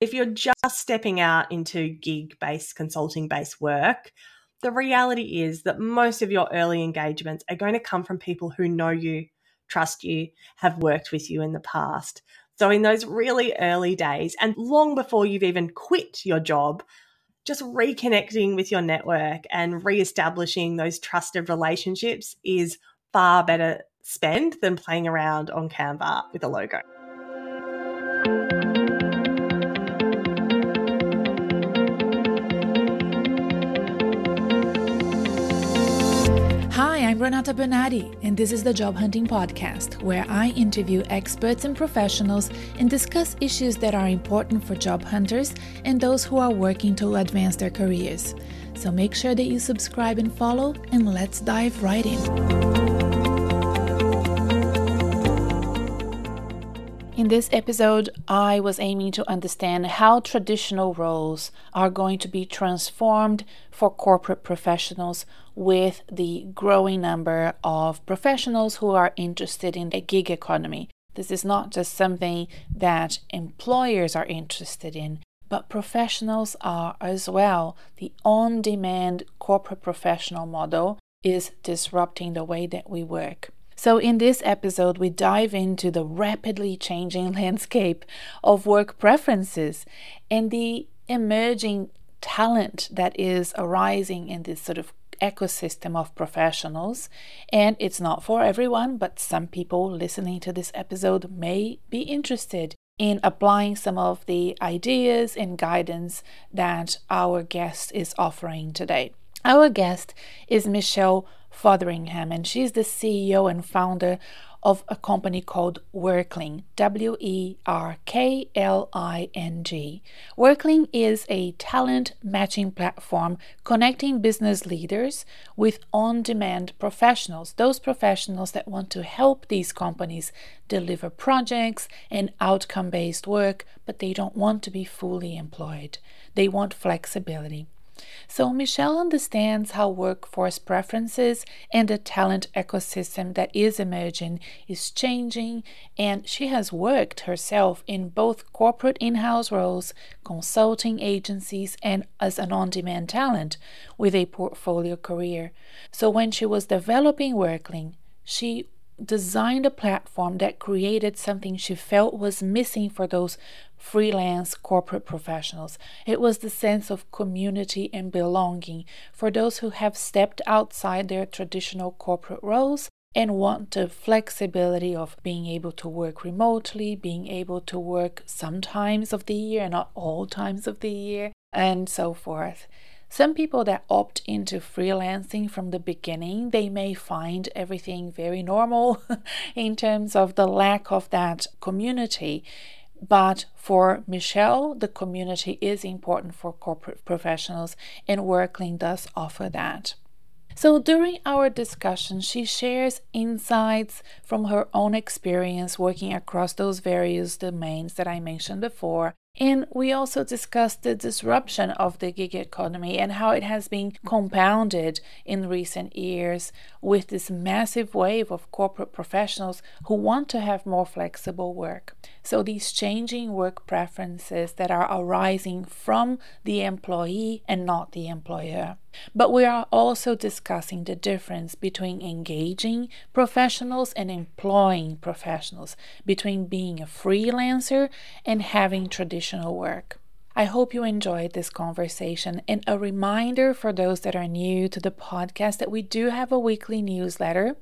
If you're just stepping out into gig based, consulting based work, the reality is that most of your early engagements are going to come from people who know you, trust you, have worked with you in the past. So, in those really early days, and long before you've even quit your job, just reconnecting with your network and re-establishing those trusted relationships is far better spent than playing around on Canva with a logo. I'm Renata Bernarde, and this is the Job Hunting Podcast, where I interview experts and professionals and discuss issues that are important for job hunters and those who are working to advance their careers. So make sure that you subscribe and follow, and let's dive right in. In this episode, I was aiming to understand how traditional roles are going to be transformed for corporate professionals with the growing number of professionals who are interested in the gig economy. This is not just something that employers are interested in, but professionals are as well. The on demand corporate professional model is disrupting the way that we work. So, in this episode, we dive into the rapidly changing landscape of work preferences and the emerging talent that is arising in this sort of ecosystem of professionals. And it's not for everyone, but some people listening to this episode may be interested in applying some of the ideas and guidance that our guest is offering today. Our guest is Michelle Fotheringham, and she's the CEO and founder of a company called Werkling, W E R K L I N G. Werkling is a talent matching platform connecting business leaders with on demand professionals, those professionals that want to help these companies deliver projects and outcome based work, but they don't want to be fully employed. They want flexibility. So, Michelle understands how workforce preferences and the talent ecosystem that is emerging is changing, and she has worked herself in both corporate in house roles, consulting agencies, and as an on demand talent with a portfolio career. So, when she was developing Werkling, she designed a platform that created something she felt was missing for those freelance corporate professionals. It was the sense of community and belonging for those who have stepped outside their traditional corporate roles and want the flexibility of being able to work remotely, being able to work some times of the year, and not all times of the year, and so forth. Some people that opt into freelancing from the beginning, they may find everything very normal in terms of the lack of that community. But for Michelle, the community is important for corporate professionals, and Werkling does offer that. So, during our discussion, she shares insights from her own experience working across those various domains that I mentioned before and we also discussed the disruption of the gig economy and how it has been compounded in recent years with this massive wave of corporate professionals who want to have more flexible work. So, these changing work preferences that are arising from the employee and not the employer. But we are also discussing the difference between engaging professionals and employing professionals, between being a freelancer and having traditional work. I hope you enjoyed this conversation. And a reminder for those that are new to the podcast that we do have a weekly newsletter.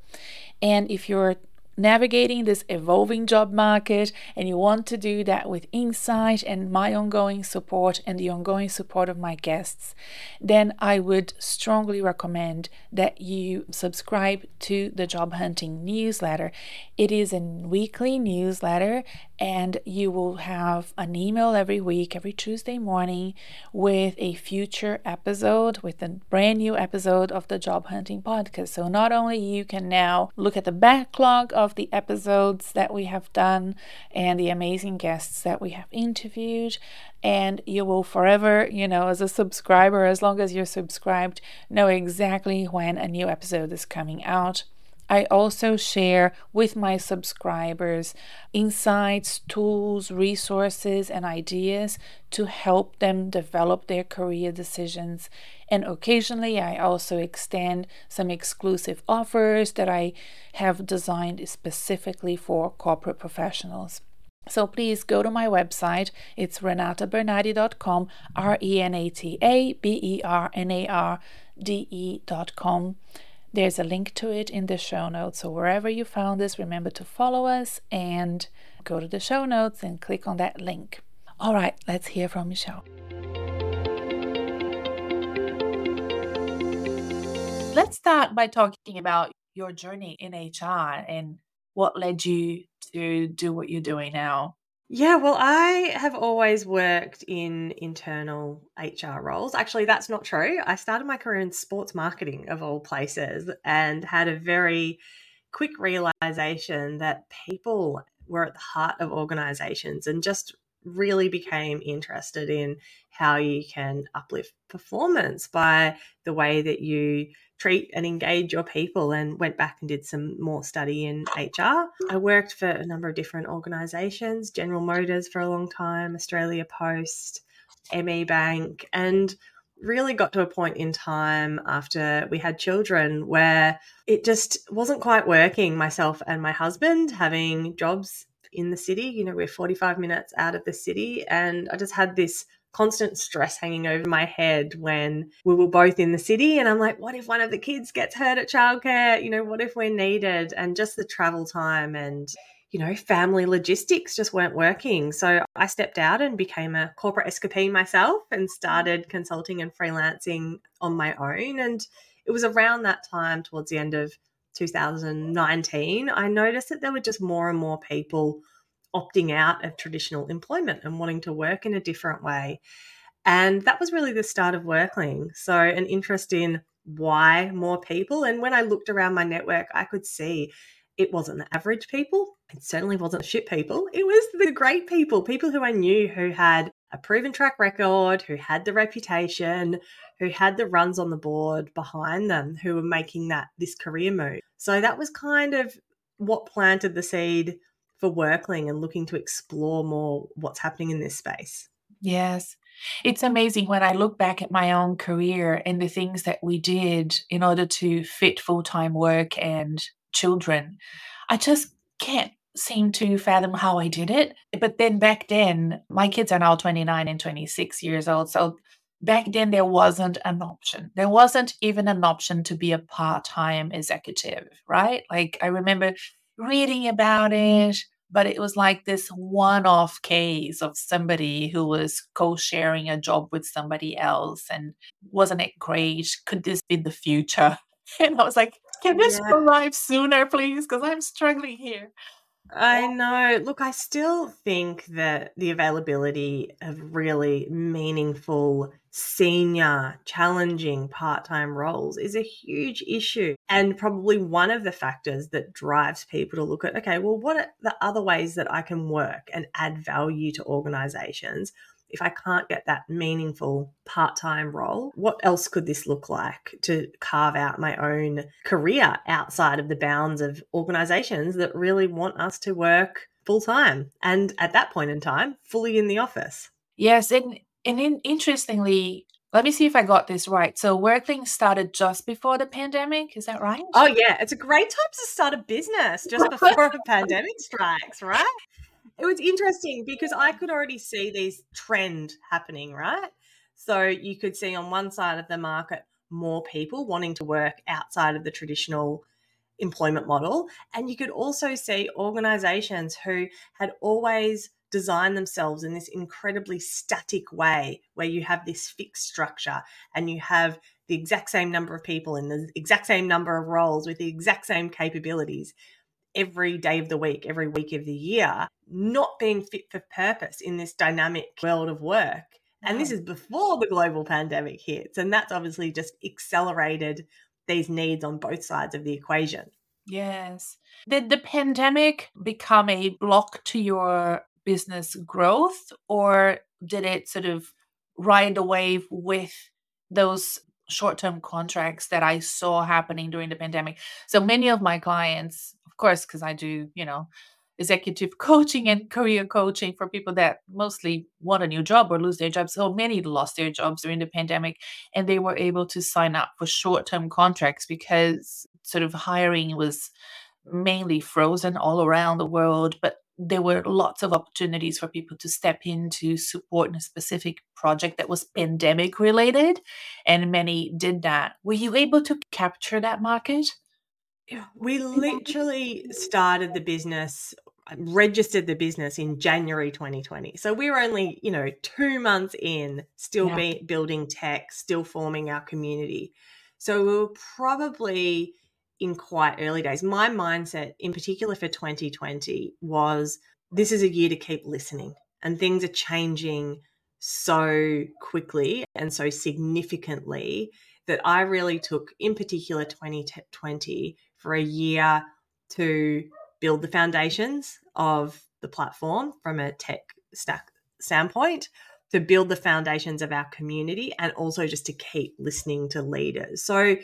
And if you're navigating this evolving job market and you want to do that with insight and my ongoing support and the ongoing support of my guests, then I would strongly recommend that you subscribe to the Job Hunting newsletter. It is a weekly newsletter and you will have an email every week, every Tuesday morning, with a future episode, with a brand new episode of the Job Hunting Podcast. So not only you can now look at the backlog of the episodes that we have done and the amazing guests that we have interviewed, and you will forever, you know, as a subscriber, as long as you're subscribed, know exactly when a new episode is coming out I also share with my subscribers insights, tools, resources, and ideas to help them develop their career decisions. And occasionally, I also extend some exclusive offers that I have designed specifically for corporate professionals. So please go to my website. It's renatabernarde.com, R E N A T A B E R N A R D E.com. There's a link to it in the show notes. So wherever you found this, remember to follow us and go to the show notes and click on that link. All right, let's hear from Michelle. Let's start by talking about your journey in HR and what led you to do what you're doing now? Yeah, well, I have always worked in internal HR roles. Actually, that's not true. I started my career in sports marketing, of all places, and had a very quick realization that people were at the heart of organizations and just really became interested in how you can uplift performance by the way that you treat and engage your people and went back and did some more study in HR. I worked for a number of different organizations, General Motors for a long time, Australia Post, ME Bank, and really got to a point in time after we had children where it just wasn't quite working myself and my husband having jobs in the city. You know, we're 45 minutes out of the city. And I just had this constant stress hanging over my head when we were both in the city. And I'm like, what if one of the kids gets hurt at childcare? You know, what if we're needed? And just the travel time and, you know, family logistics just weren't working. So I stepped out and became a corporate escapee myself and started consulting and freelancing on my own. And it was around that time, towards the end of 2019, I noticed that there were just more and more people opting out of traditional employment and wanting to work in a different way. And that was really the start of Werkling. So, an interest in why more people. And when I looked around my network, I could see it wasn't the average people. It certainly wasn't shit people. It was the great people, people who I knew who had a proven track record, who had the reputation, who had the runs on the board behind them, who were making that this career move. So that was kind of what planted the seed for Werkling and looking to explore more what's happening in this space. Yes. It's amazing when I look back at my own career and the things that we did in order to fit full time work and children. I just can't seem to fathom how I did it. But then back then, my kids are now 29 and 26 years old. So back then, there wasn't an option. There wasn't even an option to be a part time executive, right? Like I remember reading about it, but it was like this one off case of somebody who was co sharing a job with somebody else. And wasn't it great? Could this be the future? And I was like, can this yeah. arrive sooner, please? Because I'm struggling here. I know. Look, I still think that the availability of really meaningful, senior, challenging part time roles is a huge issue. And probably one of the factors that drives people to look at okay, well, what are the other ways that I can work and add value to organizations? If I can't get that meaningful part time role, what else could this look like to carve out my own career outside of the bounds of organizations that really want us to work full time and at that point in time, fully in the office? Yes. And, and in, interestingly, let me see if I got this right. So Werkling started just before the pandemic, is that right? Oh yeah, it's a great time to start a business just before a pandemic strikes, right? It was interesting because I could already see these trend happening, right? So you could see on one side of the market more people wanting to work outside of the traditional employment model. And you could also see organizations who had always designed themselves in this incredibly static way where you have this fixed structure and you have the exact same number of people in the exact same number of roles with the exact same capabilities every day of the week, every week of the year, not being fit for purpose in this dynamic world of work. And this mm-hmm. is before the global pandemic hits. And that's obviously just accelerated these needs on both sides of the equation. Yes. Did the pandemic become a block to your business growth, or did it sort of ride a wave with those short term contracts that I saw happening during the pandemic. So many of my clients, course, because I do, you know, executive coaching and career coaching for people that mostly want a new job or lose their job. So many lost their jobs during the pandemic and they were able to sign up for short term contracts because sort of hiring was mainly frozen all around the world. But there were lots of opportunities for people to step in to support in a specific project that was pandemic related and many did that were you able to capture that market we literally started the business uh, registered the business in January 2020. So we were only, you know, 2 months in, still yeah. be, building tech, still forming our community. So we were probably in quite early days. My mindset, in particular for 2020, was this is a year to keep listening, and things are changing so quickly and so significantly that I really took, in particular, 2020 for a year to build the foundations of the platform from a tech stack standpoint to build the foundations of our community and also just to keep listening to leaders. So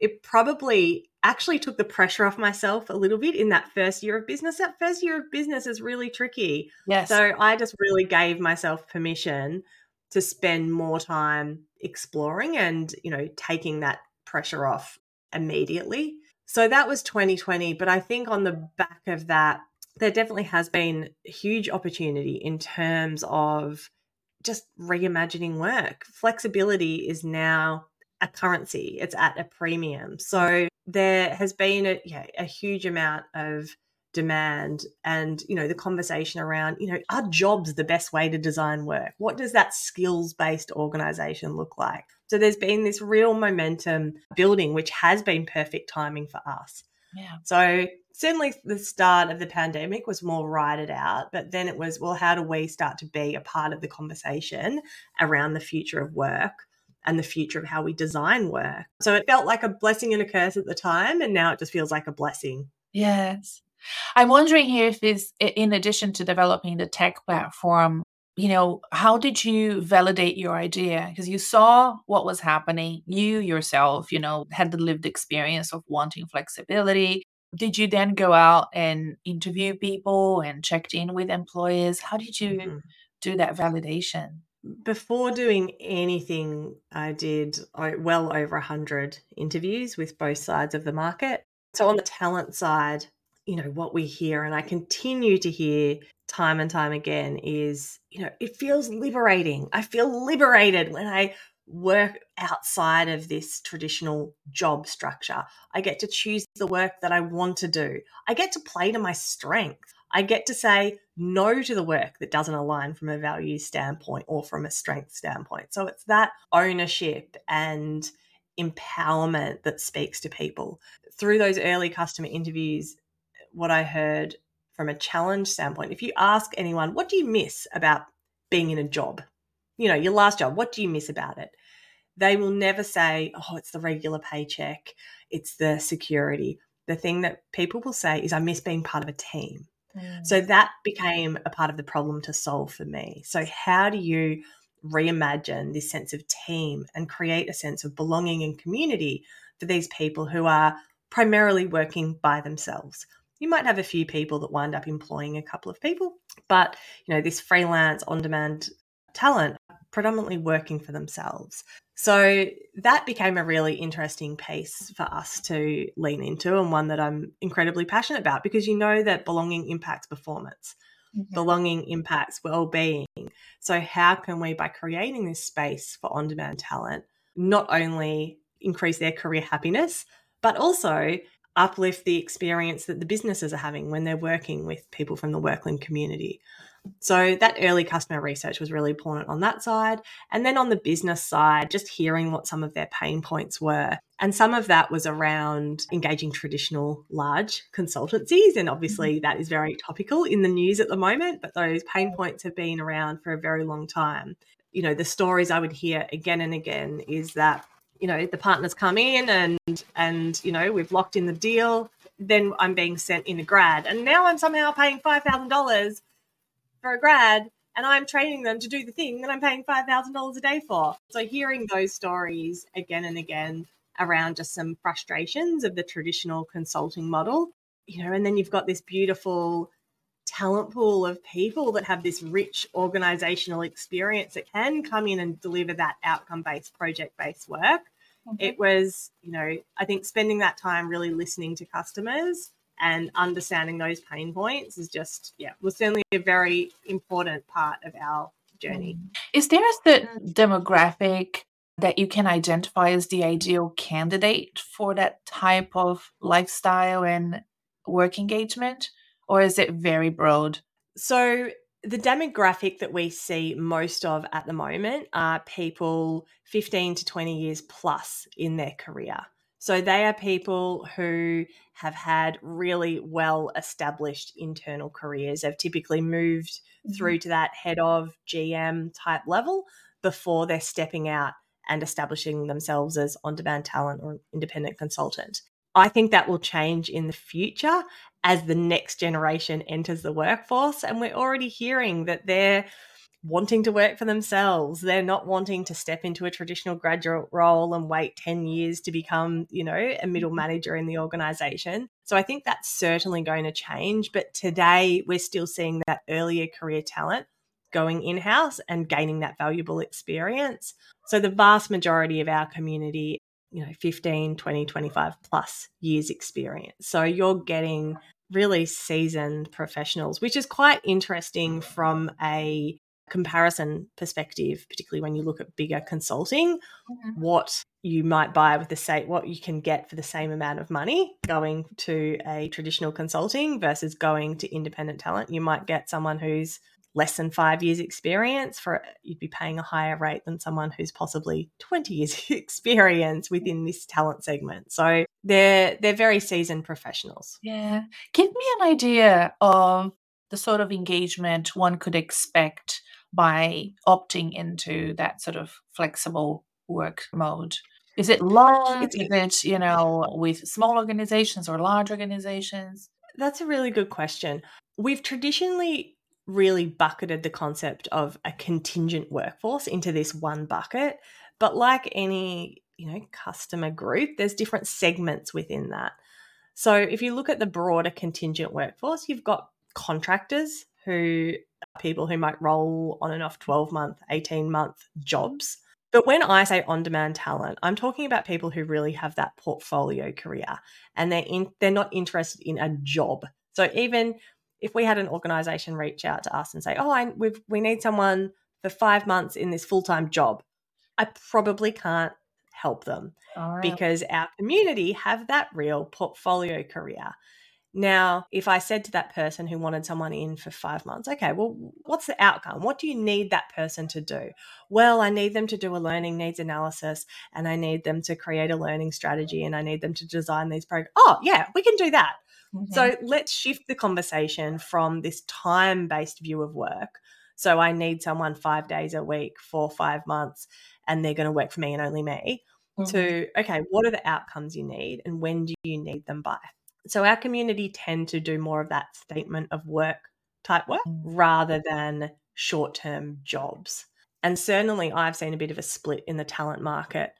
it probably actually took the pressure off myself a little bit in that first year of business. That first year of business is really tricky. Yes. So I just really gave myself permission to spend more time exploring and, you know, taking that pressure off immediately. So that was 2020. But I think on the back of that, there definitely has been huge opportunity in terms of just reimagining work. Flexibility is now a currency, it's at a premium. So there has been a, yeah, a huge amount of demand and you know the conversation around you know are jobs the best way to design work what does that skills based organization look like so there's been this real momentum building which has been perfect timing for us. Yeah. So certainly the start of the pandemic was more ride out but then it was well how do we start to be a part of the conversation around the future of work and the future of how we design work? So it felt like a blessing and a curse at the time and now it just feels like a blessing. Yes. I'm wondering here if this, in addition to developing the tech platform, you know, how did you validate your idea? Because you saw what was happening. You yourself, you know, had the lived experience of wanting flexibility. Did you then go out and interview people and checked in with employers? How did you mm-hmm. do that validation? Before doing anything, I did well over 100 interviews with both sides of the market. So, on the talent side, you know what we hear and i continue to hear time and time again is you know it feels liberating. I feel liberated when i work outside of this traditional job structure. I get to choose the work that i want to do. I get to play to my strength. I get to say no to the work that doesn't align from a value standpoint or from a strength standpoint. So it's that ownership and empowerment that speaks to people. Through those early customer interviews what I heard from a challenge standpoint. If you ask anyone, what do you miss about being in a job? You know, your last job, what do you miss about it? They will never say, oh, it's the regular paycheck, it's the security. The thing that people will say is, I miss being part of a team. Mm. So that became a part of the problem to solve for me. So, how do you reimagine this sense of team and create a sense of belonging and community for these people who are primarily working by themselves? You might have a few people that wind up employing a couple of people, but you know, this freelance on demand talent predominantly working for themselves. So that became a really interesting piece for us to lean into and one that I'm incredibly passionate about because you know that belonging impacts performance. Mm-hmm. Belonging impacts well-being. So how can we by creating this space for on-demand talent not only increase their career happiness but also uplift the experience that the businesses are having when they're working with people from the Werkling community. So that early customer research was really important on that side. And then on the business side, just hearing what some of their pain points were. And some of that was around engaging traditional large consultancies. And obviously, mm-hmm. that is very topical in the news at the moment, but those pain points have been around for a very long time. You know, the stories I would hear again and again is that you know the partners come in and and you know we've locked in the deal then i'm being sent in a grad and now i'm somehow paying $5000 for a grad and I'm training them to do the thing that I'm paying $5,000 a day for. So hearing those stories again and again around just some frustrations of the traditional consulting model, you know, and then you've got this beautiful talent pool of people that have this rich organizational experience that can come in and deliver that outcome based project based work. Mm-hmm. It was, you know, I think spending that time really listening to customers and understanding those pain points is just, yeah, was certainly a very important part of our journey. Mm. Is there a certain demographic that you can identify as the ideal candidate for that type of lifestyle and work engagement? Or is it very broad? So, the demographic that we see most of at the moment are people 15 to 20 years plus in their career. So they are people who have had really well established internal careers. They've typically moved mm-hmm. through to that head of GM type level before they're stepping out and establishing themselves as on demand talent or independent consultant. I think that will change in the future as the next generation enters the workforce. And we're already hearing that they're wanting to work for themselves. They're not wanting to step into a traditional graduate role and wait 10 years to become, you know, a middle mm-hmm. manager in the organization. So I think that's certainly going to change. But today we're still seeing that earlier career talent going in house and gaining that valuable experience. So the vast majority of our community you know 15 20 25 plus years experience so you're getting really seasoned professionals which is quite interesting from a comparison perspective, particularly when you look at bigger consulting, mm-hmm. what you might buy with the same, what you can get for the same amount of money going to a traditional consulting versus going to independent talent. You might get someone who's less than five years experience for you'd be paying a higher rate than someone who's possibly 20 years experience within this talent segment so they're they're very seasoned professionals yeah give me an idea of the sort of engagement one could expect by opting into that sort of flexible work mode? Is it large? Is it, you know, with small organizations or large organizations? That's a really good question. We've traditionally really bucketed the concept of a contingent workforce into this one bucket. But like any, you know, customer group, there's different segments within that. So if you look at the broader contingent workforce, you've got contractors who are people who might roll on and off 12 month, 18 month jobs. But when I say on demand talent, I'm talking about people who really have that portfolio career and they're in, they're not interested in a job. So even if we had an organization reach out to us and say, "Oh, I, we we need someone for 5 months in this full-time job." I probably can't help them right. because our community have that real portfolio career. Now, if I said to that person who wanted someone in for five months, okay, well, what's the outcome? What do you need that person to do? Well, I need them to do a learning needs analysis and I need them to create a learning strategy and I need them to design these programs. Oh, yeah, we can do that. Mm-hmm. So let's shift the conversation from this time based view of work. So I need someone five days a week for five months and they're going to work for me and only me. Mm-hmm. To, okay, what are the outcomes you need and when do you need them by? So our community tend to do more of that statement of work type work mm. rather than short term jobs. And certainly I've seen a bit of a split in the talent market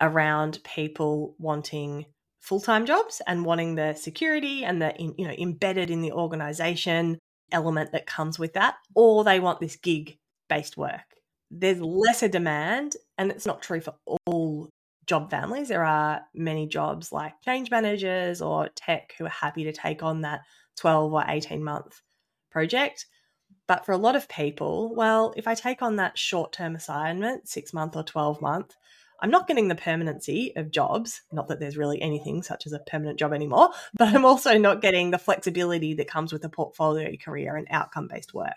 around people wanting full-time jobs and wanting the security and the you know embedded in the organization element that comes with that or they want this gig based work. There's lesser demand and it's not true for all job families. There are many jobs like change managers or tech who are happy to take on that 12 or 18 month project. But for a lot of people, well, if I take on that short term assignment, six month or 12 month, I'm not getting the permanency of jobs. Not that there's really anything such as a permanent job anymore, but I'm also not getting the flexibility that comes with a portfolio career and outcome based work.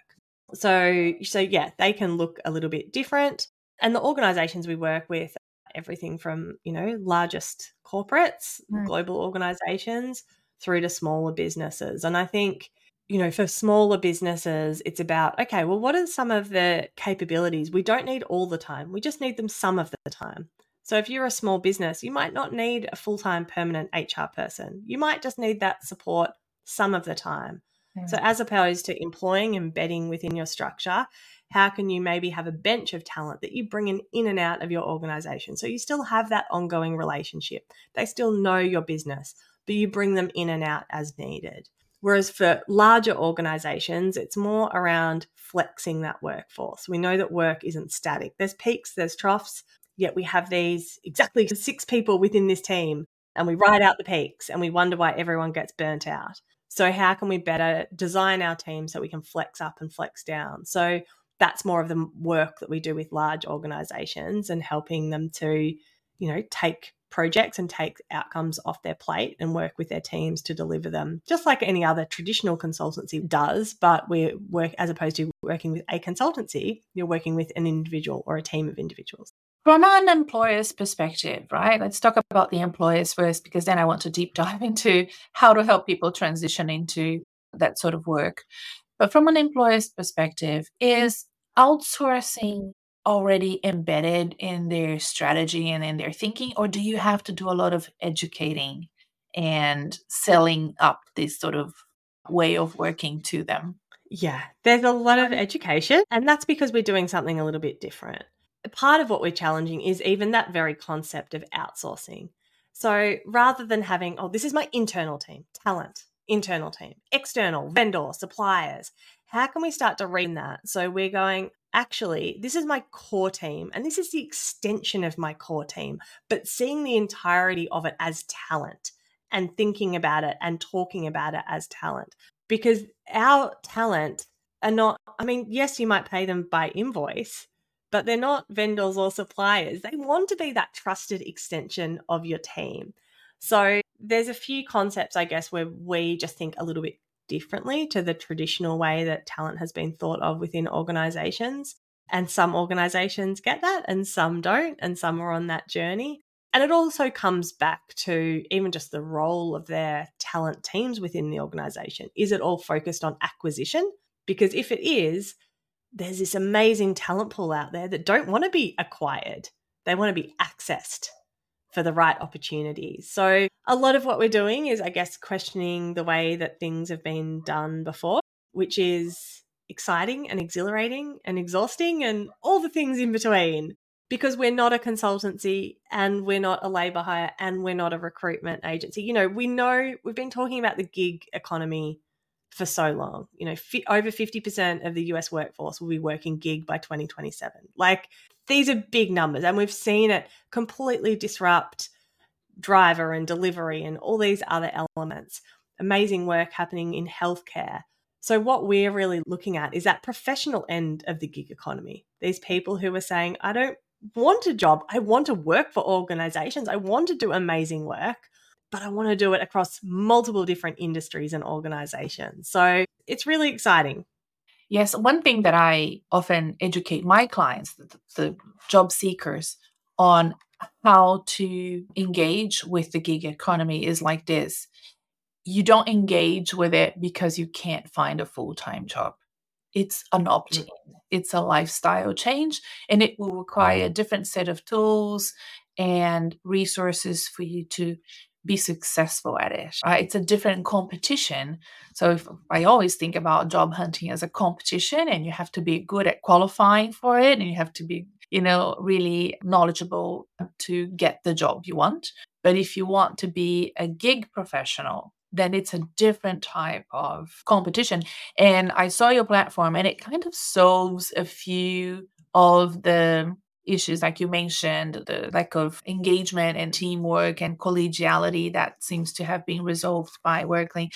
So, so yeah, they can look a little bit different. And the organizations we work with everything from, you know, largest corporates, mm. global organizations, through to smaller businesses. And I think, you know, for smaller businesses, it's about, okay, well, what are some of the capabilities? We don't need all the time, we just need them some of the time. So if you're a small business, you might not need a full time permanent HR person. You might just need that support some of the time. Mm. So as opposed to employing, embedding within your structure, How can you maybe have a bench of talent that you bring in, in and out of your organization? So you still have that ongoing relationship. They still know your business, but you bring them in and out as needed. Whereas for larger organizations, it's more around flexing that workforce. We know that work isn't static. There's peaks, there's troughs, yet we have these exactly six people within this team and we ride out the peaks and we wonder why everyone gets burnt out. So, how can we better design our team so we can flex up and flex down? So, that's more of the work that we do with large organizations and helping them to, you know, take projects and take outcomes off their plate and work with their teams to deliver them, just like any other traditional consultancy does. But we work as opposed to working with a consultancy, you're working with an individual or a team of individuals. From an employer's perspective, right? Let's talk about the employers first, because then I want to deep dive into how to help people transition into that sort of work. But from an employer's perspective, is outsourcing already embedded in their strategy and in their thinking, or do you have to do a lot of educating and selling up this sort of way of working to them? Yeah, there's a lot of education, and that's because we're doing something a little bit different. Part of what we're challenging is even that very concept of outsourcing. So rather than having, oh, this is my internal team, talent, internal team, external, vendor, suppliers, how can we start to read that? So we're going, actually, this is my core team and this is the extension of my core team, but seeing the entirety of it as talent and thinking about it and talking about it as talent. Because our talent are not, I mean, yes, you might pay them by invoice, but they're not vendors or suppliers. They want to be that trusted extension of your team. So there's a few concepts, I guess, where we just think a little bit differently to the traditional way that talent has been thought of within organizations. And some organizations get that and some don't, and some are on that journey. And it also comes back to even just the role of their talent teams within the organization. Is it all focused on acquisition? Because if it is, there's this amazing talent pool out there that don't want to be acquired, they want to be accessed for the right opportunities. So, a lot of what we're doing is, I guess, questioning the way that things have been done before, which is exciting and exhilarating and exhausting and all the things in between. Because we're not a consultancy and we're not a labor hire and we're not a recruitment agency. You know, we know we've been talking about the gig economy for so long. You know, over 50% of the US workforce will be working gig by 2027. Like these are big numbers and we've seen it completely disrupt driver and delivery and all these other elements. Amazing work happening in healthcare. So, what we're really looking at is that professional end of the gig economy. These people who are saying, I don't want a job, I want to work for organizations, I want to do amazing work, but I want to do it across multiple different industries and organizations. So, it's really exciting. Yes, one thing that I often educate my clients, the, the, job seekers, on how to engage with the gig economy is like this you don't engage with it because you can't find a full time job. It's an opt in, mm. it's a lifestyle change, and it will require a different set of tools and resources for you to be successful at it. Right? It's a different competition. So if, I always think about job hunting as a competition, and you have to be good at qualifying for it, and you have to be, you know, really knowledgeable to get the job you want. But if you want to be a gig professional, then it's a different type of competition. And I saw your platform, and it kind of solves a few of the issues like you mentioned the lack of engagement and teamwork and collegiality that seems to have been resolved by Werkling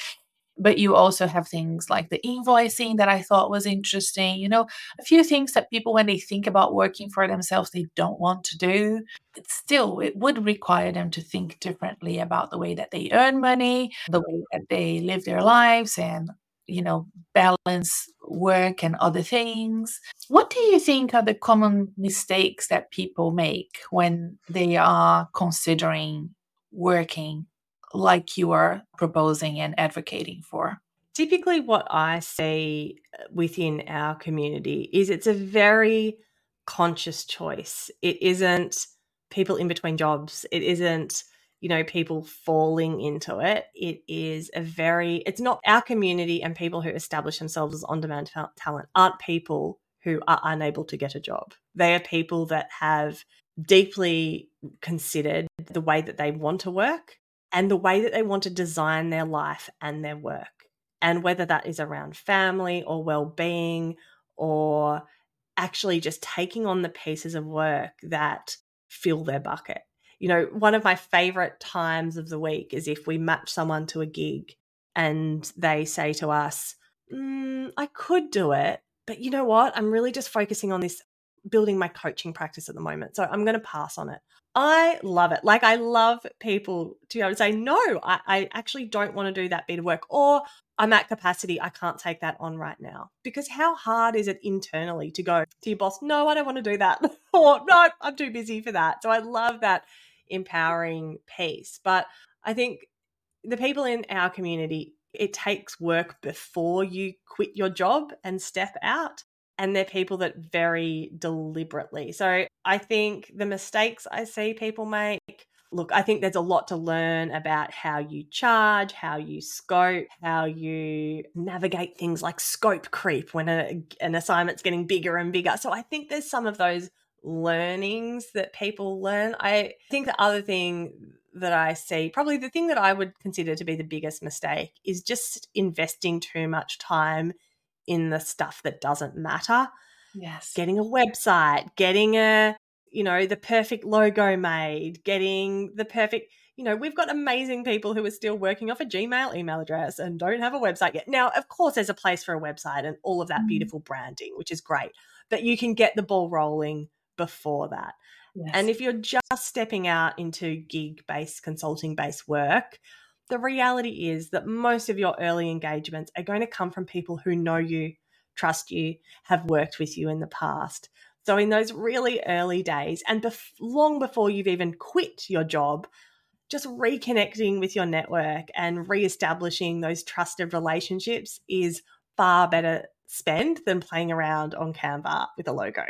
but you also have things like the invoicing that I thought was interesting. You know, a few things that people, when they think about working for themselves, they don't want to do. But still, it would require them to think differently about the way that they earn money, the way that they live their lives, and you know, balance work and other things. What do you think are the common mistakes that people make when they are considering working like you are proposing and advocating for? Typically, what I see within our community is it's a very conscious choice. It isn't people in between jobs. It isn't you know, people falling into it. It is a very, it's not our community and people who establish themselves as on demand talent aren't people who are unable to get a job. They are people that have deeply considered the way that they want to work and the way that they want to design their life and their work. And whether that is around family or well being or actually just taking on the pieces of work that fill their bucket. You know, one of my favorite times of the week is if we match someone to a gig and they say to us, mm, I could do it, but you know what? I'm really just focusing on this building my coaching practice at the moment. So I'm going to pass on it. I love it. Like, I love people to be able to say, no, I, I actually don't want to do that bit of work, or I'm at capacity. I can't take that on right now. Because how hard is it internally to go to your boss, no, I don't want to do that, or no, I'm too busy for that. So I love that empowering piece. But I think the people in our community, it takes work before you quit your job and step out and they're people that very deliberately. So I think the mistakes I see people make look, I think there's a lot to learn about how you charge, how you scope, how you navigate things like scope creep when a, an assignment's getting bigger and bigger. So I think there's some of those learnings that people learn. I think the other thing that I see, probably the thing that I would consider to be the biggest mistake, is just investing too much time in the stuff that doesn't matter. Yes. Getting a website, getting a, you know, the perfect logo made, getting the perfect, you know, we've got amazing people who are still working off a Gmail email address and don't have a website yet. Now, of course, there's a place for a website and all of that mm. beautiful branding, which is great, but you can get the ball rolling before that. Yes. And if you're just stepping out into gig based consulting based work, the reality is that most of your early engagements are going to come from people who know you, trust you, have worked with you in the past. So, in those really early days, and bef- long before you've even quit your job, just reconnecting with your network and re-establishing those trusted relationships is far better spent than playing around on Canva with a logo.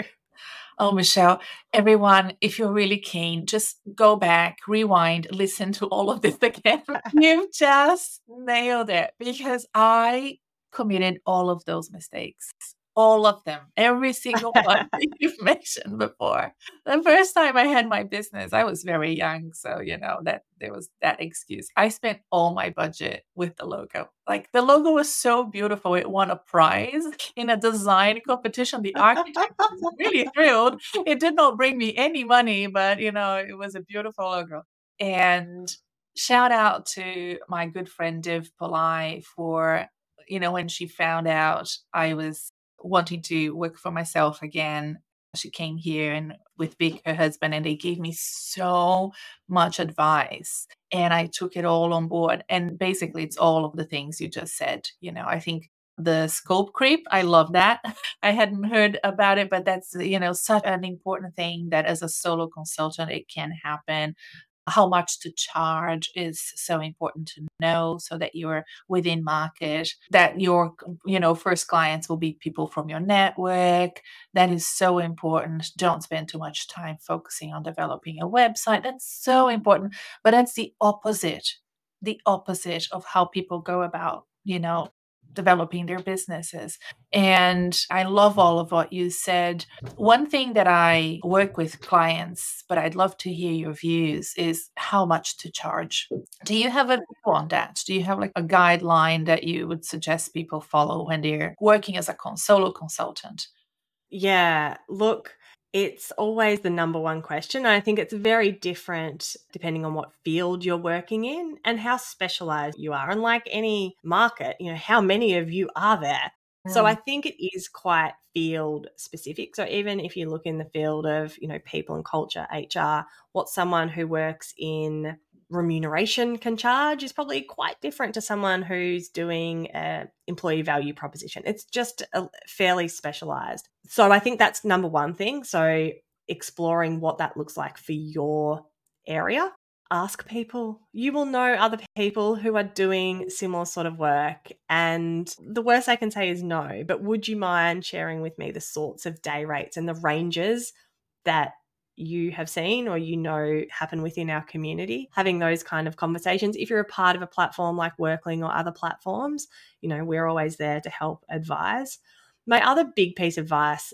Oh, Michelle, everyone, if you're really keen, just go back, rewind, listen to all of this again. You've just nailed it because I committed all of those mistakes all of them, every single one you've mentioned before. The first time I had my business, I was very young, so you know that there was that excuse. I spent all my budget with the logo. Like the logo was so beautiful, it won a prize in a design competition. The architect was really thrilled. It did not bring me any money, but you know it was a beautiful logo. And shout out to my good friend Div Polai for you know when she found out I was wanting to work for myself again. She came here and with Vic, her husband, and they gave me so much advice. And I took it all on board. And basically, it's all of the things you just said. You know, I think the scope creep, I love that. I hadn't heard about it, but that's, you know, such an important thing that as a solo consultant, it can happen how much to charge is so important to know so that you're within market that your you know first clients will be people from your network. That is so important. Don't spend too much time focusing on developing a website. That's so important but that's the opposite the opposite of how people go about you know developing their businesses. And I love all of what you said. One thing that I work with clients, but I'd love to hear your views, is how much to charge. Do you have a view on that? Do you have like a guideline that you would suggest people follow when they're working as a solo consultant? Yeah, look, it's always the number one question. I think it's very different depending on what field you're working in and how specialized you are. And like any market, you know, how many of you are there? Mm. So I mm. think it is quite field specific. So even if you look in the field of, you know, people and culture, HR, what someone who works in remuneration can charge is probably quite different to someone who's doing an employee value proposition. It's just a, fairly specialized. So I think that's number one thing. So exploring what that looks like for your area. Ask people. You will know other people who are doing similar sort of work. And the worst I can say is no. But would you mind sharing with me the sorts of day rates and the ranges that you have seen or you know happen within our community having those kind of conversations if you're a part of a platform like Werkling or other platforms you know we're always there to help advise My other big piece of advice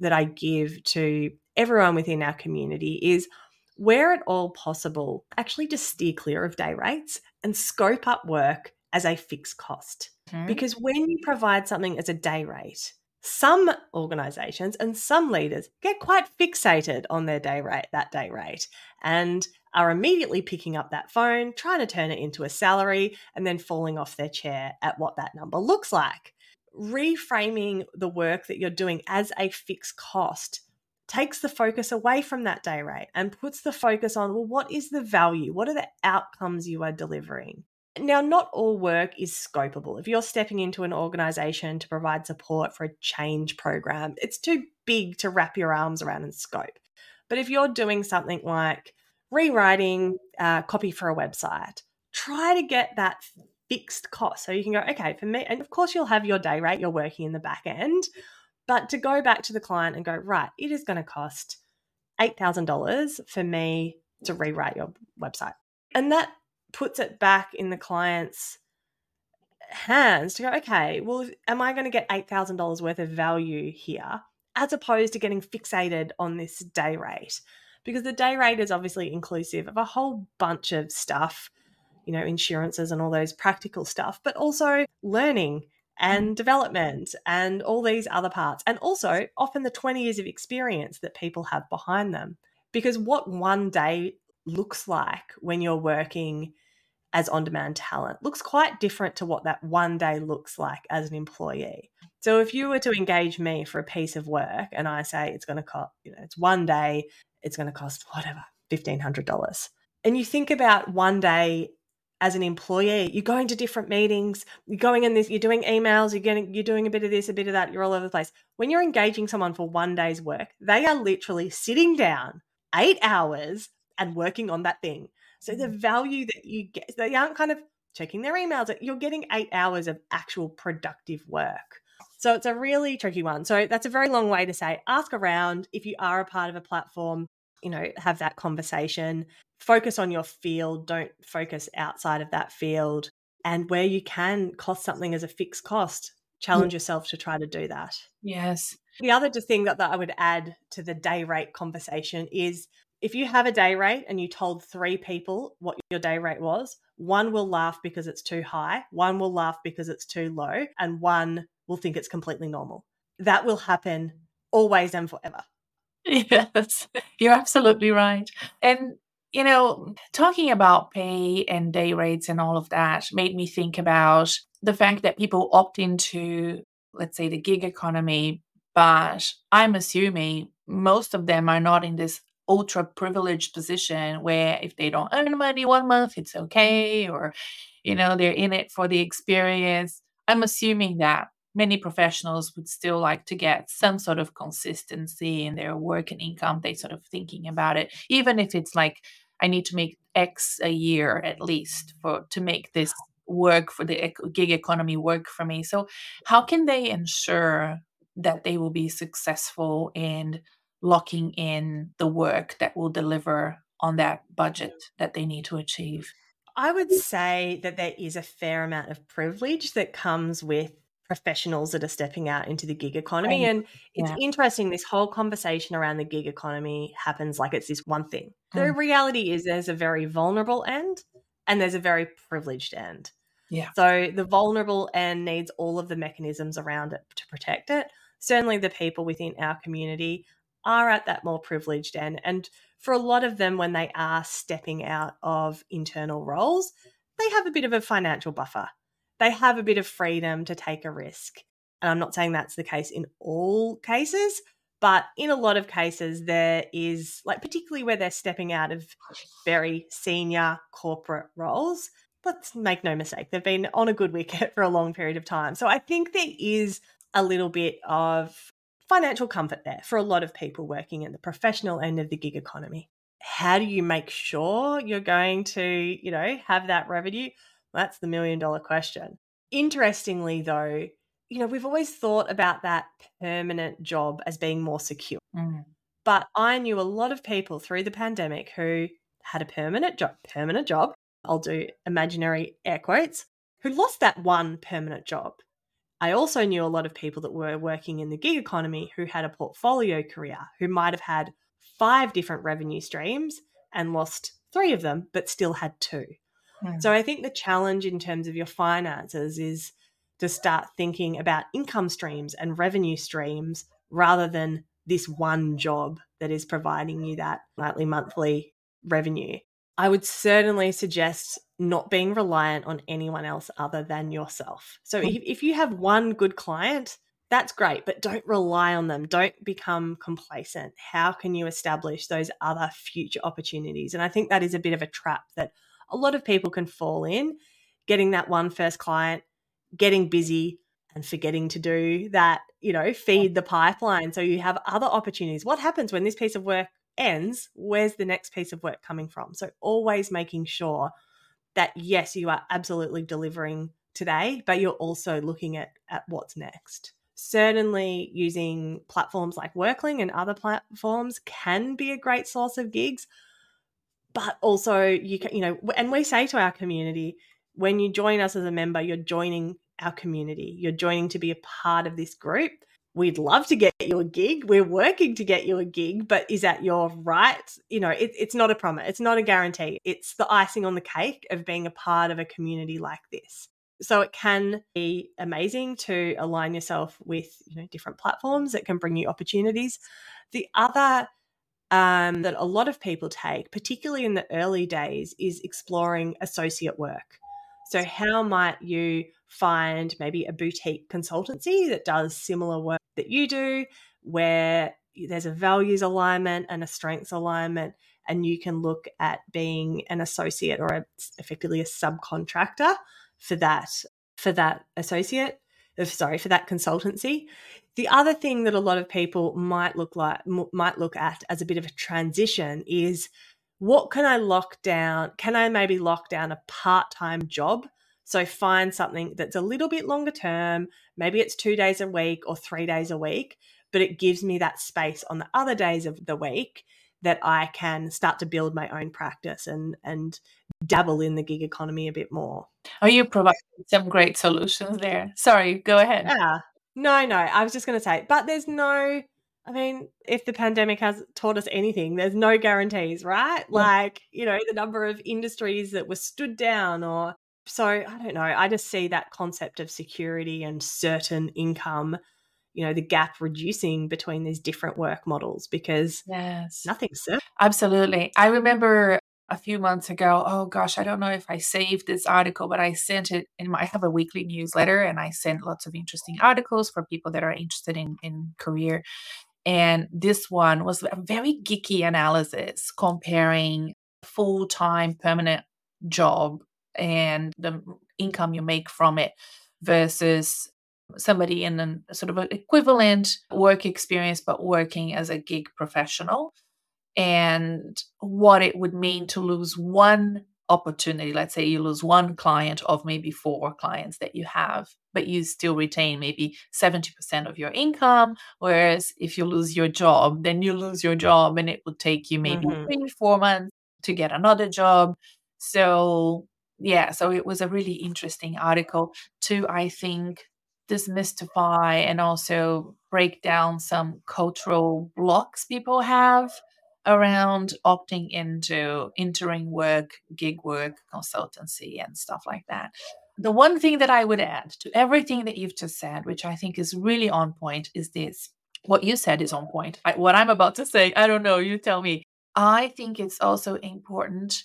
that I give to everyone within our community is where at all possible, actually just steer clear of day rates and scope up work as a fixed cost. Mm-hmm. Because when you provide something as a day rate, some organizations and some leaders get quite fixated on their day rate, that day rate, and are immediately picking up that phone, trying to turn it into a salary, and then falling off their chair at what that number looks like. Reframing the work that you're doing as a fixed cost takes the focus away from that day rate and puts the focus on well, what is the value? What are the outcomes you are delivering? Now, not all work is scopable. If you're stepping into an organization to provide support for a change program, it's too big to wrap your arms around and scope. But if you're doing something like rewriting uh, copy for a website, try to get that fixed cost. So you can go, okay, for me, and of course you'll have your day rate, you're working in the back end, but to go back to the client and go, right, it is going to cost $8,000 for me to rewrite your website. And that puts it back in the client's hands to go, okay, well, am I going to get $8,000 worth of value here as opposed to getting fixated on this day rate? Because the day rate is obviously inclusive of a whole bunch of stuff, you know, insurances and all those practical stuff, but also learning and development and all these other parts. And also often the 20 years of experience that people have behind them. Because what one day looks like when you're working as on demand talent looks quite different to what that one day looks like as an employee. So if you were to engage me for a piece of work and I say it's going to cost, you know, it's one day, it's going to cost whatever, $1,500. And you think about one day as an employee, you're going to different meetings, you're going in this, you're doing emails, you're getting, you're doing a bit of this, a bit of that, you're all over the place. When you're engaging someone for one day's work, they are literally sitting down eight hours and working on that thing. So the mm. value that you get, they aren't kind of checking their emails. You're getting eight hours of actual productive work. So it's a really tricky one. So that's a very long way to say ask around if you are a part of a platform, you know, have that conversation. Focus on your field, don't focus outside of that field. And where you can cost something as a fixed cost, challenge yourself to try to do that. Yes. The other thing that, that I would add to the day rate conversation is if you have a day rate and you told three people what your day rate was, one will laugh because it's too high, one will laugh because it's too low, and one will think it's completely normal. That will happen always and forever. Yes, you're absolutely right. And, you know, talking about pay and day rates and all of that made me think about the fact that people opt into, let's say, the gig economy, but I'm assuming most of them are not in this ultra privileged position where if they don't earn money one month, it's okay, or, you know, they're in it for the experience. I'm assuming that many professionals would still like to get some sort of consistency in their work and income. They sort of thinking about it, even if it's like, I need to make X a year at least for to make this work for the gig economy work for me. So how can they ensure that they will be successful in locking in the work that will deliver on that budget that they need to achieve? I would say that there is a fair amount of privilege that comes with professionals that are stepping out into the gig economy. And it's yeah. interesting, this whole conversation around the gig economy happens like it's this one thing. Mm. The reality is there's a very vulnerable end and there's a very privileged end. Yeah. So the vulnerable end needs all of the mechanisms around it to protect it. Certainly the people within our community are at that more privileged end. And for a lot of them, when they are stepping out of internal roles, they have a bit of a financial buffer. They have a bit of freedom to take a risk. And I'm not saying that's the case in all cases, but in a lot of cases, there is, like, particularly where they're stepping out of very senior corporate roles. Let's make no mistake, they've been on a good wicket for a long period of time. So I think there is a little bit of financial comfort there for a lot of people working in the professional end of the gig economy. How do you make sure you're going to, you know, have that revenue? That's the million dollar question. Interestingly, though, you know, we've always thought about that permanent job as being more secure. Mm. But I knew a lot of people through the pandemic who had a permanent job, permanent job. I'll do imaginary air quotes, who lost that one permanent job I also knew a lot of people that were working in the gig economy who had a portfolio career, who might have had five different revenue streams and lost three of them, but still had two. Mm. So I think the challenge in terms of your finances is to start thinking about income streams and revenue streams rather than this one job that is providing you that nightly, monthly revenue. I would certainly suggest not being reliant on anyone else other than yourself. So hmm. if, if you have one good client, that's great, but don't rely on them. Don't become complacent. How can you establish those other future opportunities? And I think that is a bit of a trap that a lot of people can fall in getting that one first client, getting busy, and forgetting to do that, you know, feed the pipeline so you have other opportunities. What happens when this piece of work ends? Where's the next piece of work coming from? So always making sure that yes, you are absolutely delivering today, but you're also looking at at what's next. Certainly using platforms like Werkling and other platforms can be a great source of gigs, but also you can, you know, and we say to our community, when you join us as a member, you're joining our community. You're joining to be a part of this group. We'd love to get you a gig. We're working to get you a gig, but is that your right? You know, it, it's not a promise. It's not a guarantee. It's the icing on the cake of being a part of a community like this. So it can be amazing to align yourself with, you know, different platforms that can bring you opportunities. The other um, that a lot of people take, particularly in the early days, is exploring associate work. So, how might you find maybe a boutique consultancy that does similar work that you do, where there's a values alignment and a strengths alignment, and you can look at being an associate or a, effectively a subcontractor for that for that associate uh, sorry for that consultancy the other thing that a lot of people might look like might look at as a bit of a transition is what can I lock down? Can I maybe lock down a part-time job? So find something that's a little bit longer term, maybe it's 2 days a week or 3 days a week, but it gives me that space on the other days of the week that I can start to build my own practice and and dabble in the gig economy a bit more. Oh, you provide some great solutions there. Sorry, go ahead. Yeah. No, no. I was just going to say, but there's no. I mean, if the pandemic has taught us anything, there's no guarantees, right? Like, you know, the number of industries that were stood down or so I don't know. I just see that concept of security and certain income, you know, the gap reducing between these different work models because yes. nothing's certain. Absolutely. I remember a few months ago. Oh gosh, I don't know if I saved this article, but I sent it in my I have a weekly newsletter and I send lots of interesting articles for people that are interested in, in career. And this one was a very geeky analysis comparing full-time permanent job and the income you make from it versus somebody in a sort of an equivalent work experience but working as a gig professional and what it would mean to lose one opportunity. Let's say you lose one client of maybe four clients that you have, but you still retain maybe 70% of your income. Whereas if you lose your job, then you lose your job and it would take you maybe mm-hmm. three, four months to get another job. So, yeah, so it was a really interesting article to, I think, demystify and also break down some cultural blocks people have around opting into interim work, gig work, consultancy, and stuff like that. The one thing that I would add to everything that you've just said, which I think is really on point, is this. What you said is on point. I, what I'm about to say, I don't know, you tell me. I think it's also important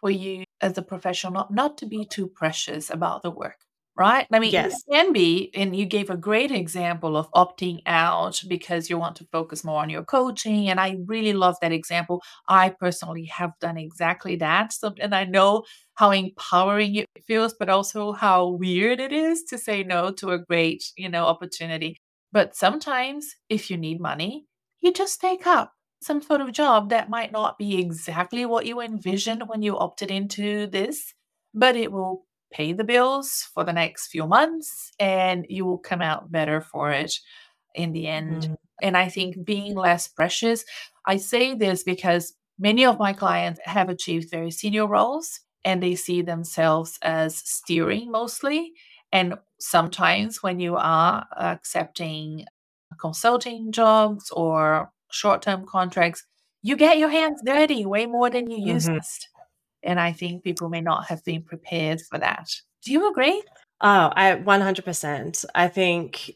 for you as a professional not, not to be too precious about the work right? I mean, yes. it can be, and you gave a great example of opting out because you want to focus more on your coaching. And I really love that example. I personally have done exactly that. So, and I know how empowering it feels, but also how weird it is to say no to a great, you know, opportunity. But sometimes if you need money, you just take up some sort of job that might not be exactly what you envisioned when you opted into this, but it will pay the bills for the next few months and you will come out better for it in the end. Mm. And I think being less precious, I say this because many of my clients have achieved very senior roles and they see themselves as steering mostly. And sometimes when you are accepting consulting jobs or short term contracts, you get your hands dirty way more than you used. Mhm. And I think people may not have been prepared for that. Do you agree? Oh, I 100%. I think,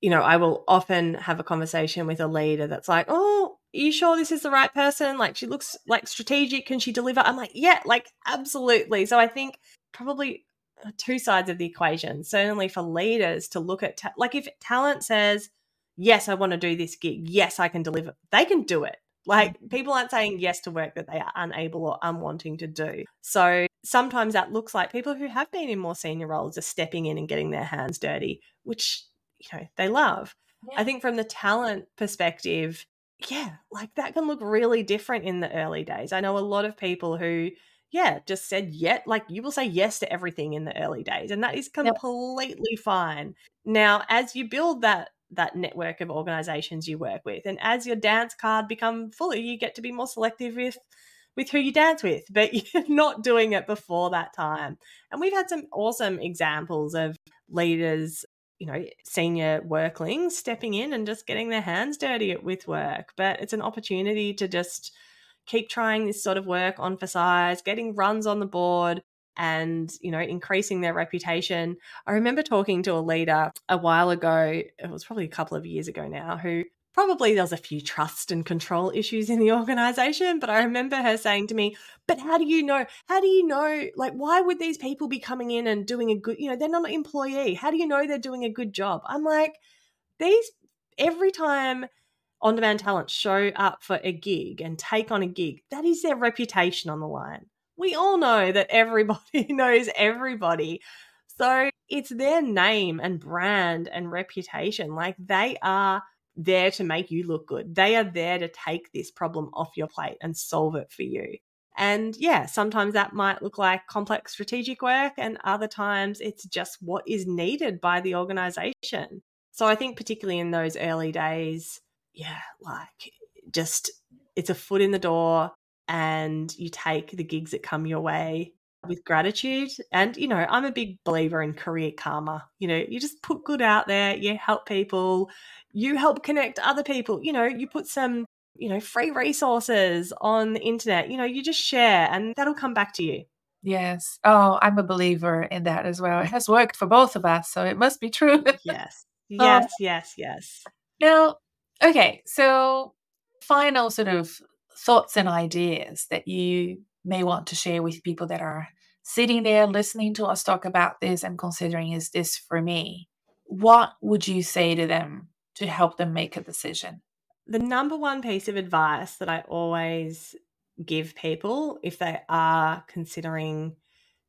you know, I will often have a conversation with a leader that's like, oh, are you sure this is the right person? Like, she looks like strategic. Can she deliver? I'm like, yeah, like, absolutely. So I think probably uh, two sides of the equation. Certainly for leaders to look at, ta- like, if talent says, yes, I want to do this gig, yes, I can deliver, they can do it. Like people aren't saying yes to work that they are unable or unwanting to do. So sometimes that looks like people who have been in more senior roles are stepping in and getting their hands dirty, which you know they love. Yeah. I think from the talent perspective, yeah, like that can look really different in the early days. I know a lot of people who yeah, just said yet like you will say yes to everything in the early days and that is completely yep. fine. Now, as you build that that network of organizations you work with. And as your dance card become fuller, you get to be more selective with with who you dance with, but you're not doing it before that time. And we've had some awesome examples of leaders, you know, senior Werklings stepping in and just getting their hands dirty with work. But it's an opportunity to just keep trying this sort of work on for size, getting runs on the board, and you know increasing their reputation. I remember talking to a leader a while ago it was probably a couple of years ago now who probably there was a few trust and control issues in the organization but i remember her saying to me but how do you know? How do you know? Like why would these people be coming in and doing a good you know they're not an employee. How do you know they're doing a good job? I'm like these every time on demand talent show up for a gig and take on a gig that is their reputation on the line we all know that everybody knows everybody. So it's their name and brand and reputation. Like they are there to make you look good. They are there to take this problem off your plate and solve it for you. And yeah, sometimes that might look like complex strategic work, and other times it's just what is needed by the organization. So I think, particularly in those early days, yeah, like just it's a foot in the door and you take the gigs that come your way with gratitude. And, you know, I'm a big believer in career karma. You know, you just put good out there, you help people, you help connect other people. You know, you put some, you know, free resources on the internet, you know, you just share and that'll come back to you. Yes. Oh, I'm a believer in that as well. It has worked for both of us, so it must be true. yes. Oh. Yes, yes, yes. Now, okay, so final sort of thoughts and ideas that you may want to share with people that are sitting there listening to us talk about this and considering is this for me? What would you say to them to help them make a decision? The number one piece of advice that I always give people if they are considering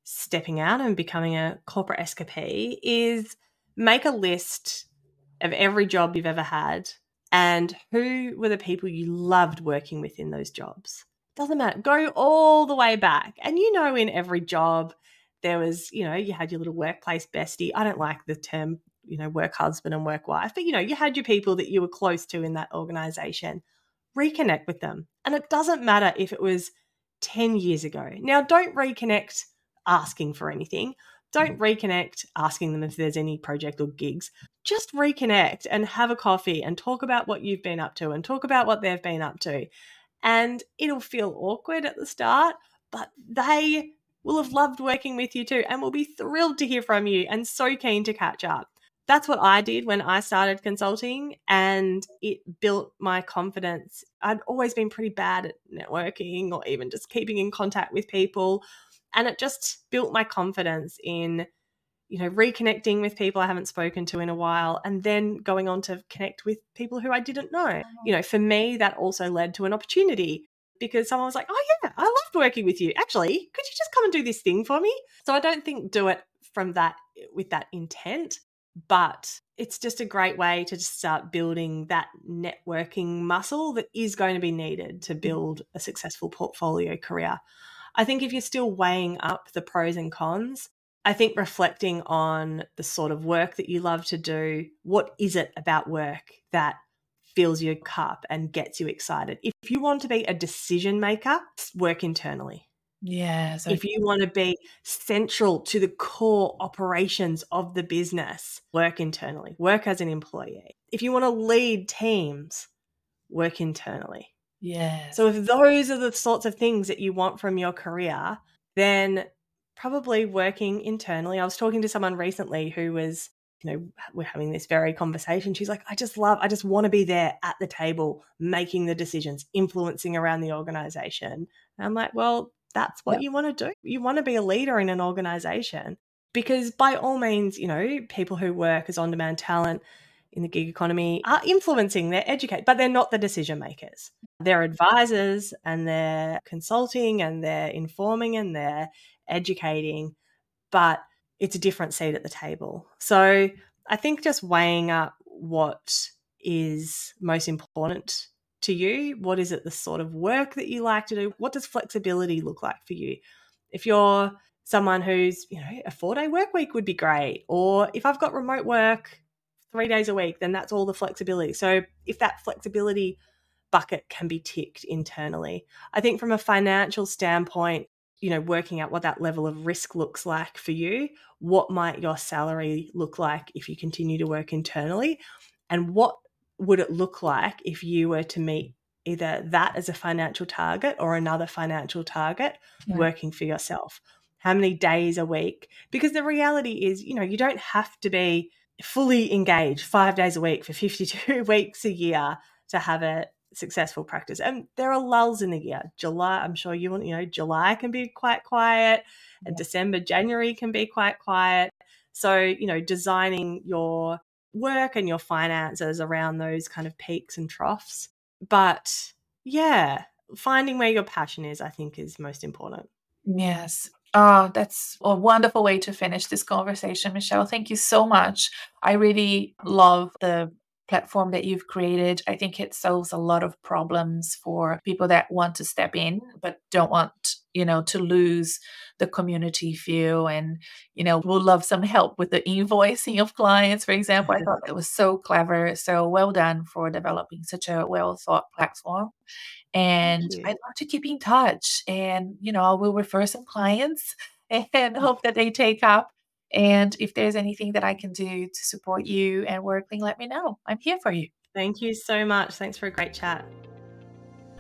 stepping out and becoming a corporate escapee is make a list of every job you've ever had and who were the people you loved working with in those jobs. Doesn't matter. Go all the way back. And you know, in every job, there was, you know, you had your little workplace bestie. I don't like the term, you know, work husband and work wife, but you know, you had your people that you were close to in that organization. Reconnect with them. And it doesn't matter if it was 10 years ago. Now, don't reconnect asking for anything. Don't mm-hmm. reconnect asking them if there's any project or gigs. Just reconnect and have a coffee and talk about what you've been up to and talk about what they've been up to. And it'll feel awkward at the start, but they will have loved working with you too and will be thrilled to hear from you and so keen to catch up. That's what I did when I started consulting and it built my confidence. I'd always been pretty bad at networking or even just keeping in contact with people and it just built my confidence in you know reconnecting with people i haven't spoken to in a while and then going on to connect with people who i didn't know. You know for me that also led to an opportunity because someone was like oh yeah i loved working with you. Actually could you just come and do this thing for me? So i don't think do it from that with that intent but it's just a great way to just start building that networking muscle that is going to be needed to mm. build a successful portfolio career I think if you're still weighing up the pros and cons, I think reflecting on the sort of work that you love to do, what is it about work that fills your cup and gets you excited? If you want to be a decision maker, work internally. Yes. If you want to be central to the core operations of the business, work internally, work as an employee. If you want to lead teams, work internally. Yes. So if those are the sorts of things that you want from your career, then probably working internally. I was talking to someone recently who was, you know, we're having this very conversation. She's like, I just love, I just want to be there at the table, making the decisions, influencing around the organization. And I'm like, well, that's what you want to do. You want to be a leader in an organization because by all means, you know, people who work as on-demand talent in the gig economy are influencing, they're educated, but they're not the decision makers. They're advisors and they're consulting and they're informing and they're educating, but it's a different seat at the table. So I think just weighing up what is most important to you? What is it the sort of work that you like to do? What does flexibility look like for you? If you're someone who's, you know, a four day work week would be great. Or if I've got remote work three days a week, then that's all the flexibility. So if that flexibility bucket can be ticked internally, I think from a financial standpoint, you know, working out what that level of risk looks like for you, what might your salary look like if you continue to work internally, and what would it look like if you were to meet either that as a financial target or another financial target yeah. working for yourself? How many days a week? Because the reality is, you know, you don't have to be fully engaged five days a week for 52 weeks a year to have a successful practice. And there are lulls in the year. July, I'm sure you want, you know, July can be quite quiet, and December, January can be quite quiet. So, you know, designing your work and your finances around those kind of peaks and troughs. But yeah, finding where your passion is, I think, is most important. Yes. Oh, that's a wonderful way to finish this conversation, Michelle. Thank you so much. I really love the platform that you've created. I think it solves a lot of problems for people that want to step in but don't want, you know, to lose the community feel and, you know, will love some help with the invoicing of clients, for example. I thought it was so clever. So well done for developing such a well thought platform. And I'd love to keep in touch and, you know, I will refer some clients and mm. hope that they take up and if there's anything that I can do to support you and Werkling, let me know. I'm here for you. Thank you so much. Thanks for a great chat.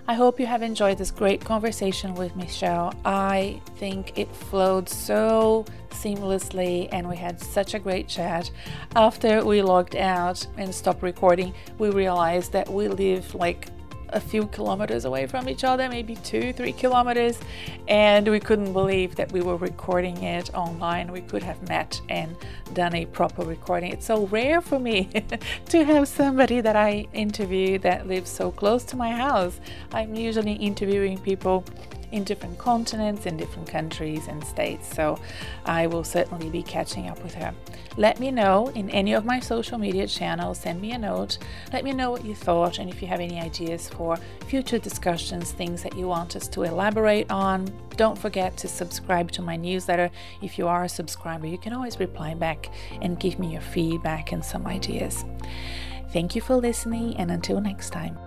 I hope you have enjoyed this great conversation with Michelle. I think it flowed so seamlessly and we had such a great chat. After we logged out and stopped recording, we realized that we live like a few kilometers away from each other, maybe two, three kilometers, and we couldn't believe that we were recording it online. We could have met and done a proper recording. It's so rare for me to have somebody that I interview that lives so close to my house. I'm usually interviewing people in different continents, in different countries and states. So I will certainly be catching up with her. Let me know in any of my social media channels, send me a note, let me know what you thought, and if you have any ideas for future discussions, things that you want us to elaborate on. Don't forget to subscribe to my newsletter. If you are a subscriber, you can always reply back and give me your feedback and some ideas. Thank you for listening, and until next time.